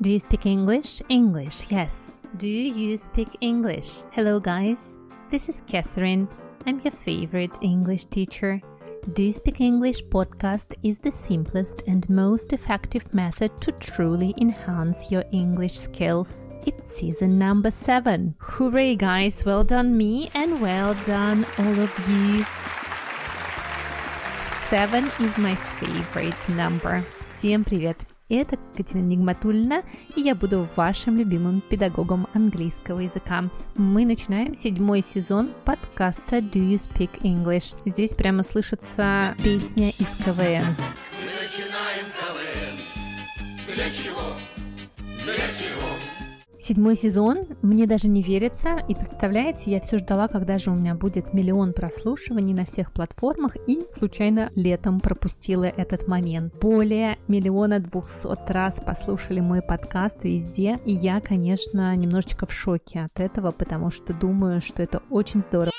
Do you speak English? English, yes. Do you speak English? Hello, guys. This is Catherine. I'm your favorite English teacher. Do You Speak English podcast is the simplest and most effective method to truly enhance your English skills. It's season number seven. Hooray, guys! Well done, me, and well done, all of you. Seven is my favorite number. Всем привет! Это Катерина Нигматульна, и я буду вашим любимым педагогом английского языка. Мы начинаем седьмой сезон подкаста Do You Speak English? Здесь прямо слышится песня из КВН. Седьмой сезон, мне даже не верится, и представляете, я все ждала, когда же у меня будет миллион прослушиваний на всех платформах, и случайно летом пропустила этот момент. Более миллиона двухсот раз послушали мой подкаст везде, и я, конечно, немножечко в шоке от этого, потому что думаю, что это очень здорово.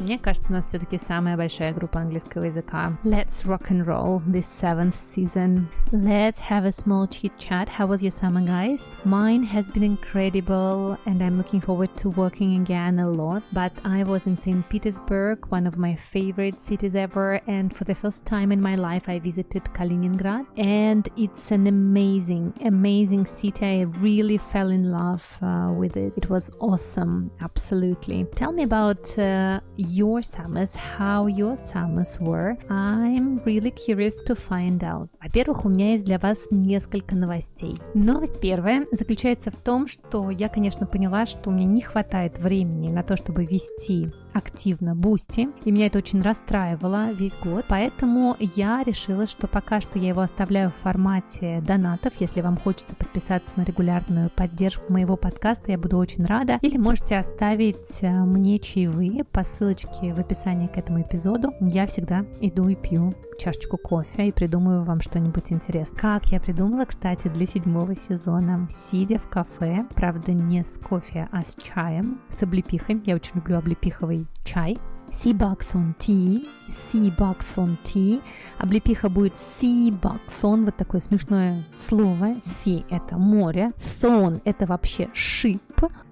Мне кажется, у нас все-таки самая большая группа английского языка. Let's rock and roll this seventh season. Let's have a small chit chat. How was your summer, guys? Mine has been incredible, and I'm looking forward to working again a lot. But I was in St. Petersburg, one of my favorite cities ever, and for the first time in my life, I visited Kaliningrad, and it's an amazing, amazing city. I really fell in love uh, with it. It was awesome, absolutely. Tell me about uh, your summers, how your summers were. I'm really curious to find out. Во-первых, у меня есть для вас несколько новостей. Новость первая заключается в том, что я, конечно, поняла, что у меня не хватает времени на то, чтобы вести активно Бусти, и меня это очень расстраивало весь год, поэтому я решила, что пока что я его оставляю в формате донатов, если вам хочется подписаться на регулярную поддержку моего подкаста, я буду очень рада, или можете оставить э, мне чаевые по ссылочке в описании к этому эпизоду, я всегда иду и пью чашечку кофе и придумаю вам что-нибудь интересное. Как я придумала, кстати, для седьмого сезона, сидя в кафе, правда не с кофе, а с чаем, с облепихой, я очень люблю облепиховый чай, Sea Buckthorn Tea, Sea Buckthorn Tea. Облепиха будет Sea Buckthorn, вот такое смешное слово. Sea – это море, Thorn – это вообще шип,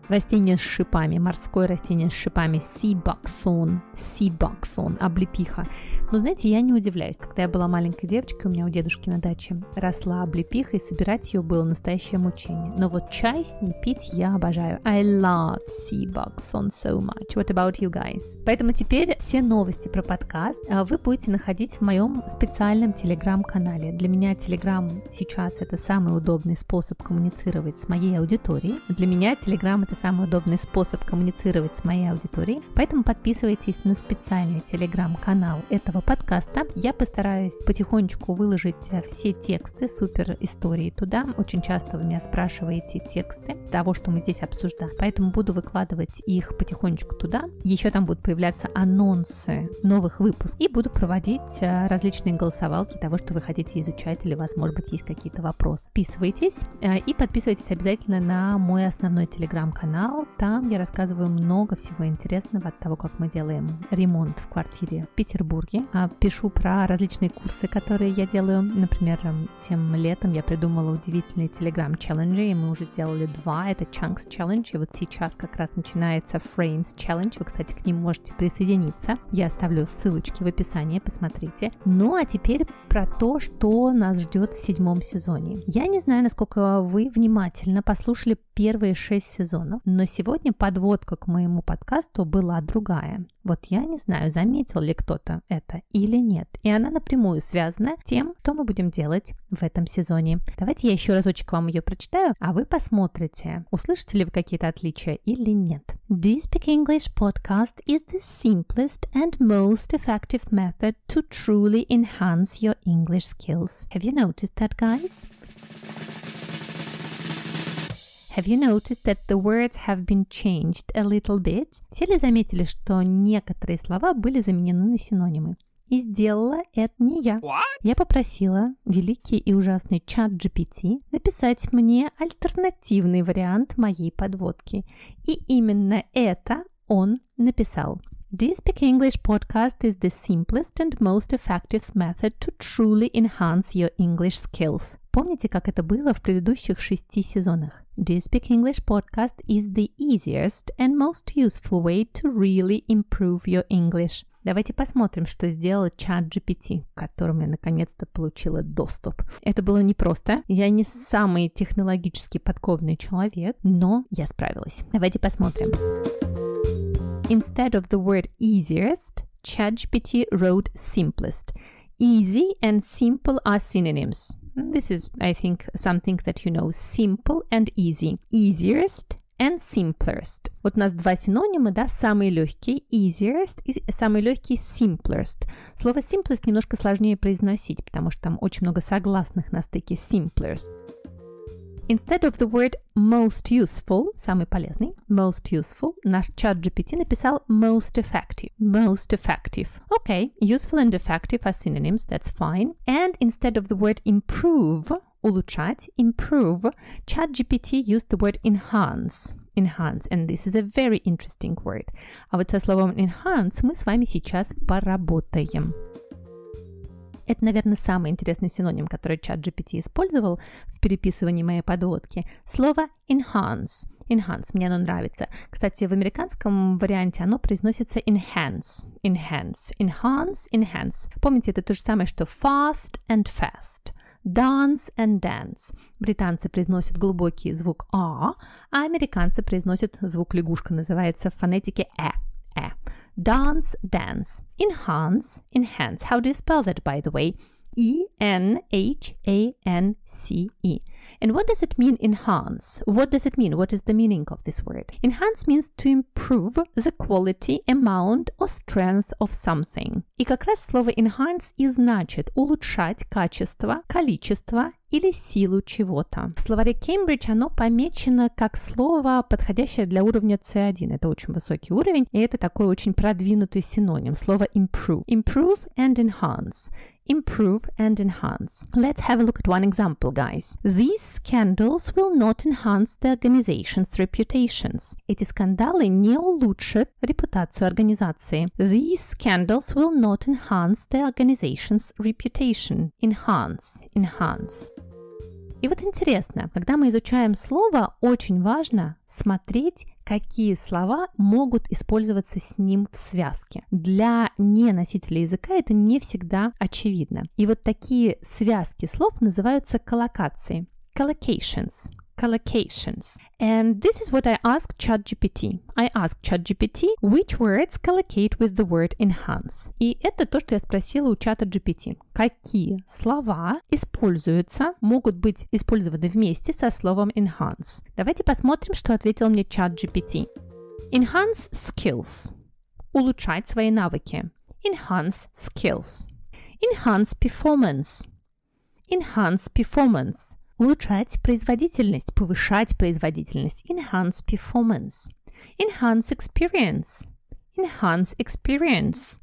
Растение с шипами, морское растение с шипами, sea buckthorn, sea buckthorn, облепиха. Но знаете, я не удивляюсь. Когда я была маленькой девочкой, у меня у дедушки на даче росла облепиха, и собирать ее было настоящее мучение. Но вот чай с ней пить я обожаю. I love sea buckthorn so much. What about you guys? Поэтому теперь все новости про подкаст а, вы будете находить в моем специальном телеграм-канале. Для меня телеграм сейчас это самый удобный способ коммуницировать с моей аудиторией. Для меня телеграм это самый удобный способ коммуницировать с моей аудиторией. Поэтому подписывайтесь на специальный телеграм-канал этого подкаста. Я постараюсь потихонечку выложить э, все тексты супер истории туда. Очень часто вы меня спрашиваете тексты того, что мы здесь обсуждаем. Поэтому буду выкладывать их потихонечку туда. Еще там будут появляться анонсы новых выпусков. И буду проводить э, различные голосовалки того, что вы хотите изучать или может быть, есть какие-то вопросы. Подписывайтесь э, и подписывайтесь обязательно на мой основной телеграм-канал канал. Там я рассказываю много всего интересного от того, как мы делаем ремонт в квартире в Петербурге. А пишу про различные курсы, которые я делаю. Например, эм, тем летом я придумала удивительные телеграм-челленджи, и мы уже сделали два. Это Chunks Challenge, и вот сейчас как раз начинается Frames Challenge. Вы, кстати, к ним можете присоединиться. Я оставлю ссылочки в описании, посмотрите. Ну, а теперь про то, что нас ждет в седьмом сезоне. Я не знаю, насколько вы внимательно послушали первые шесть сезонов, но сегодня подводка к моему подкасту была другая. Вот я не знаю, заметил ли кто-то это или нет. И она напрямую связана тем, что мы будем делать в этом сезоне. Давайте я еще разочек вам ее прочитаю, а вы посмотрите, услышите ли вы какие-то отличия или нет. Do Speak English podcast is the simplest and most effective method to truly enhance your English skills. Have you noticed that, guys? Have you noticed that the words have been changed a little bit? Все ли заметили, что некоторые слова были заменены на синонимы? И сделала это не я. What? Я попросила великий и ужасный чат GPT написать мне альтернативный вариант моей подводки. И именно это он написал. Do You Speak English podcast is the simplest and most effective method to truly enhance your English skills. Помните, как это было в предыдущих шести сезонах? Do You Speak English podcast is the easiest and most useful way to really improve your English. Давайте посмотрим, что сделал чат GPT, к которому я наконец-то получила доступ. Это было непросто. Я не самый технологически подкованный человек, но я справилась. Давайте посмотрим. Instead of the word easiest, ChatGPT wrote simplest. Easy and simple are synonyms. This is, I think, something that you know. Simple and easy. Easiest and simplest. Вот у нас два синонима, да, самый легкий easiest и самый легкий simplest. Слово simplest немножко сложнее произносить, потому что там очень много согласных на стыке simplest. Instead of the word most useful, самый полезный, most useful, наш чат GPT написал most effective. Most effective. Okay, useful and effective are synonyms, that's fine. And instead of the word improve, улучшать, improve, ChatGPT used the word enhance. Enhance, and this is a very interesting word. А вот со словом enhance мы с вами сейчас поработаем. Это, наверное, самый интересный синоним, который чат GPT использовал в переписывании моей подводки. Слово enhance. Enhance, мне оно нравится. Кстати, в американском варианте оно произносится enhance. Enhance. Enhance, enhance. Помните, это то же самое, что fast and fast. Dance and dance. Британцы произносят глубокий звук А, а американцы произносят звук лягушка, называется в фонетике Э. Э. Dance, dance. Enhance, enhance. How do you spell that, by the way? E N H A N C E. And what does it mean, enhance? What does it mean? What is the meaning of this word? Enhance means to improve the quality, amount or strength of something. И как раз слово enhance и значит улучшать качество, количество или силу чего-то. В словаре Cambridge оно помечено как слово, подходящее для уровня C1. Это очень высокий уровень, и это такой очень продвинутый синоним. Слово improve. Improve and enhance. improve and enhance. Let's have a look at one example, guys. These scandals will not enhance the organization's reputations. Эти скандалы не улучшат репутацию организации. These scandals will not enhance the organization's reputation. Enhance, enhance. И вот интересно, когда мы изучаем слово, очень важно смотреть, какие слова могут использоваться с ним в связке. Для неносителя языка это не всегда очевидно. И вот такие связки слов называются коллокацией. Collocations collocations. And this is what I asked ChatGPT. I asked ChatGPT which words collocate with the word enhance. И это то, что я спросила у чата GPT. Какие слова используются, могут быть использованы вместе со словом enhance? Давайте посмотрим, что ответил мне чат GPT. Enhance skills. Улучшать свои навыки. Enhance skills. Enhance performance. Enhance performance Улучшать производительность, повышать производительность, enhance performance, enhance experience, enhance experience,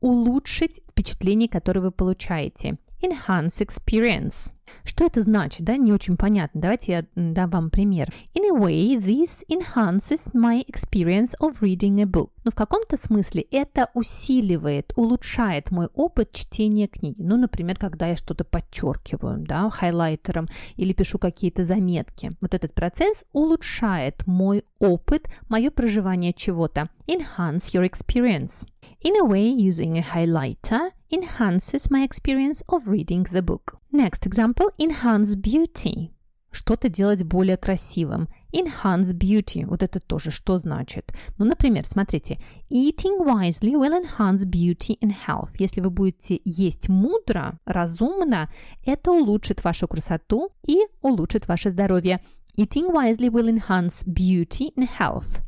улучшить впечатление, которое вы получаете, enhance experience. Что это значит, да, не очень понятно. Давайте я дам вам пример. In a way, this enhances my experience of reading a book. Ну, в каком-то смысле это усиливает, улучшает мой опыт чтения книги. Ну, например, когда я что-то подчеркиваю, да, хайлайтером или пишу какие-то заметки. Вот этот процесс улучшает мой опыт, мое проживание чего-то. Enhance your experience. In a way, using a highlighter enhances my experience of reading the book. Next example, enhance beauty. Что-то делать более красивым. Enhance beauty. Вот это тоже что значит? Ну, например, смотрите. Eating wisely will enhance beauty and health. Если вы будете есть мудро, разумно, это улучшит вашу красоту и улучшит ваше здоровье. Eating wisely will enhance beauty and health.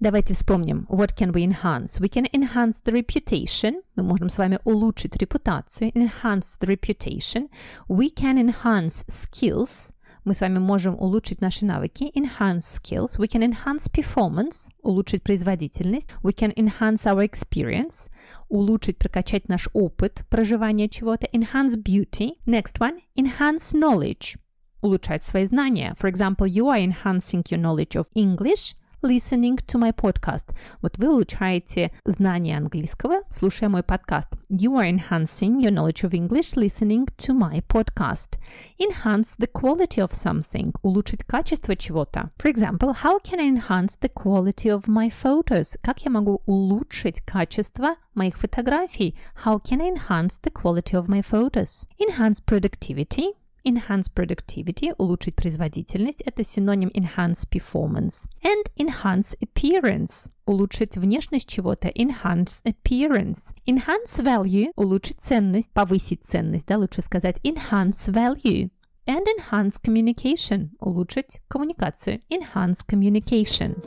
Давайте вспомним. What can we enhance? We can enhance the reputation. Мы можем с вами улучшить репутацию. Enhance the reputation. We can enhance skills. Мы с вами можем улучшить наши навыки. Enhance skills. We can enhance performance. Улучшить производительность. We can enhance our experience. Улучшить, прокачать наш опыт проживания чего-то. Enhance beauty. Next one. Enhance knowledge. Улучшать свои знания. For example, you are enhancing your knowledge of English listening to my podcast. Вот вы улучшаете знание английского, слушая мой подкаст. You are enhancing your knowledge of English listening to my podcast. Enhance the quality of something. Улучшить качество чего-то. For example, how can I enhance the quality of my photos? Как я могу улучшить качество моих фотографий? How can I enhance the quality of my photos? Enhance productivity. Enhance productivity, улучшить производительность, это синоним enhance performance. And enhance appearance, улучшить внешность чего-то, enhance appearance. Enhance value, улучшить ценность, повысить ценность, да, лучше сказать enhance value. And enhance communication, улучшить коммуникацию, enhance communication.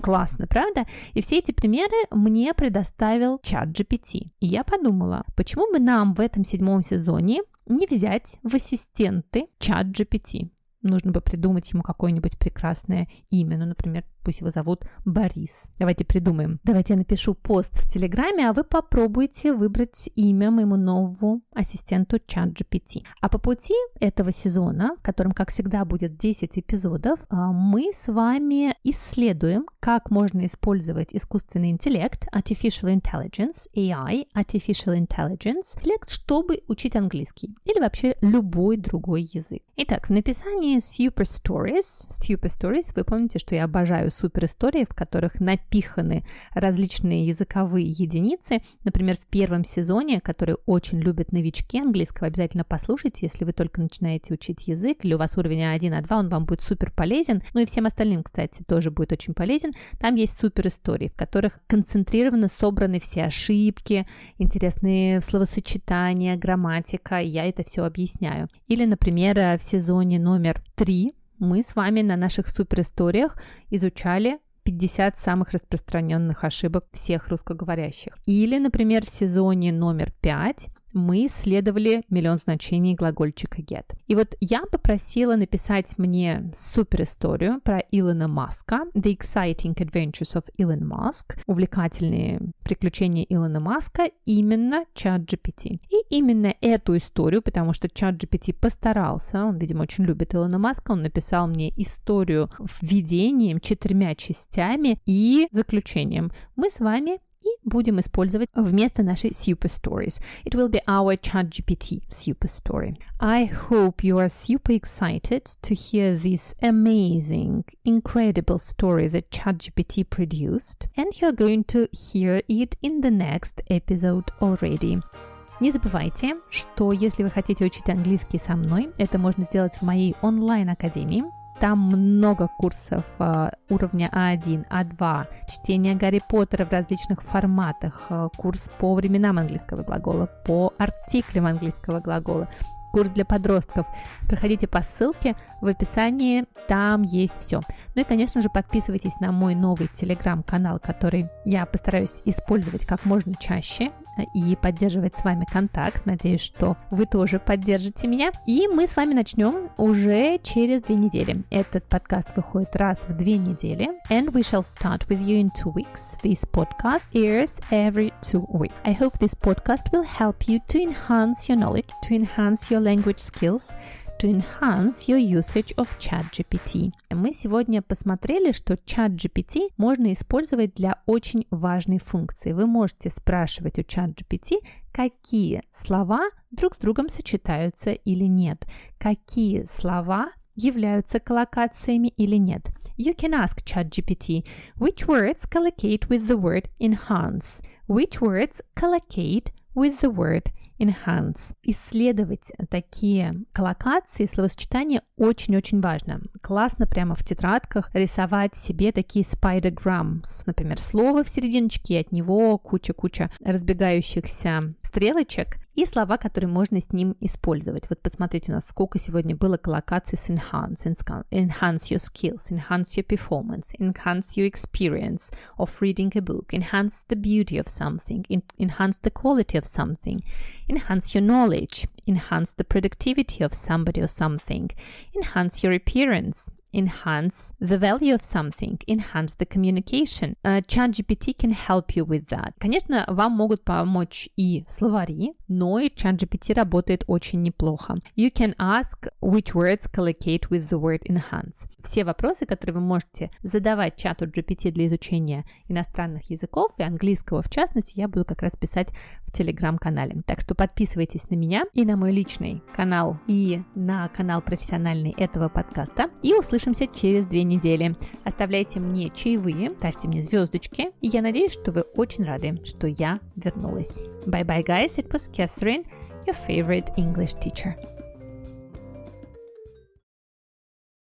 Классно, правда? И все эти примеры мне предоставил чат GPT. И я подумала, почему бы нам в этом седьмом сезоне не взять в ассистенты чат GPT. Нужно бы придумать ему какое-нибудь прекрасное имя, ну, например, пусть его зовут Борис. Давайте придумаем. Давайте я напишу пост в Телеграме, а вы попробуйте выбрать имя моему новому ассистенту ChatGPT. А по пути этого сезона, в котором, как всегда, будет 10 эпизодов, а, мы с вами исследуем, как можно использовать искусственный интеллект, artificial intelligence, AI, artificial intelligence, интеллект, чтобы учить английский или вообще любой другой язык. Итак, в написании Super Stories, Super Stories, вы помните, что я обожаю суперистории, в которых напиханы различные языковые единицы. Например, в первом сезоне, который очень любят новички английского, обязательно послушайте, если вы только начинаете учить язык, или у вас уровень А1, А2, он вам будет супер полезен. Ну и всем остальным, кстати, тоже будет очень полезен. Там есть суперистории, в которых концентрированно собраны все ошибки, интересные словосочетания, грамматика. Я это все объясняю. Или, например, в сезоне номер 3 мы с вами на наших суперисториях изучали 50 самых распространенных ошибок всех русскоговорящих. Или, например, в сезоне номер 5 мы исследовали миллион значений глагольчика get. И вот я попросила написать мне супер историю про Илона Маска, The Exciting Adventures of Elon Musk, увлекательные приключения Илона Маска, именно чат GPT. И именно эту историю, потому что чат GPT постарался, он, видимо, очень любит Илона Маска, он написал мне историю введением, четырьмя частями и заключением. Мы с вами и будем использовать вместо нашей super stories. It will be our ChatGPT super story. I hope you are super excited to hear this amazing, incredible story that ChatGPT produced, and you're going to hear it in the next episode already. Не забывайте, что если вы хотите учить английский со мной, это можно сделать в моей онлайн-академии там много курсов э, уровня А1, А2, чтение Гарри Поттера в различных форматах, э, курс по временам английского глагола, по артиклям английского глагола, курс для подростков. Проходите по ссылке в описании, там есть все. Ну и, конечно же, подписывайтесь на мой новый телеграм-канал, который я постараюсь использовать как можно чаще и поддерживать с вами контакт. Надеюсь, что вы тоже поддержите меня. И мы с вами начнем уже через две недели. Этот подкаст выходит раз в две недели. And we shall start with you in two weeks. This podcast airs every two weeks. I hope this podcast will help you to enhance your knowledge, to enhance your language skills, to enhance your usage of ChatGPT. Мы сегодня посмотрели, что ChatGPT можно использовать для очень важной функции. Вы можете спрашивать у ChatGPT, какие слова друг с другом сочетаются или нет, какие слова являются коллокациями или нет. You can ask ChatGPT which words collocate with the word enhance, which words collocate with the word enhance. Исследовать такие коллокации, словосочетания очень-очень важно. Классно прямо в тетрадках рисовать себе такие spidergrams. Например, слово в серединочке, от него куча-куча разбегающихся стрелочек и слова, которые можно с ним использовать. Вот посмотрите, у нас сколько сегодня было коллокаций с enhance, enhance your skills, enhance your performance, enhance your experience of reading a book, enhance the beauty of something, enhance the quality of something, enhance your knowledge, enhance the productivity of somebody or something, enhance your appearance, enhance the value of something, enhance the communication. Uh, ChatGPT can help you with that. Конечно, вам могут помочь и словари, но и ChatGPT работает очень неплохо. You can ask which words collocate with the word enhance. Все вопросы, которые вы можете задавать чату GPT для изучения иностранных языков и английского в частности, я буду как раз писать в телеграм-канале. Так что подписывайтесь на меня и на мой личный канал, и на канал профессиональный этого подкаста. И услышимся через две недели. Оставляйте мне чаевые, ставьте мне звездочки. И я надеюсь, что вы очень рады, что я вернулась. Bye-bye, guys. It was Catherine, your favorite English teacher.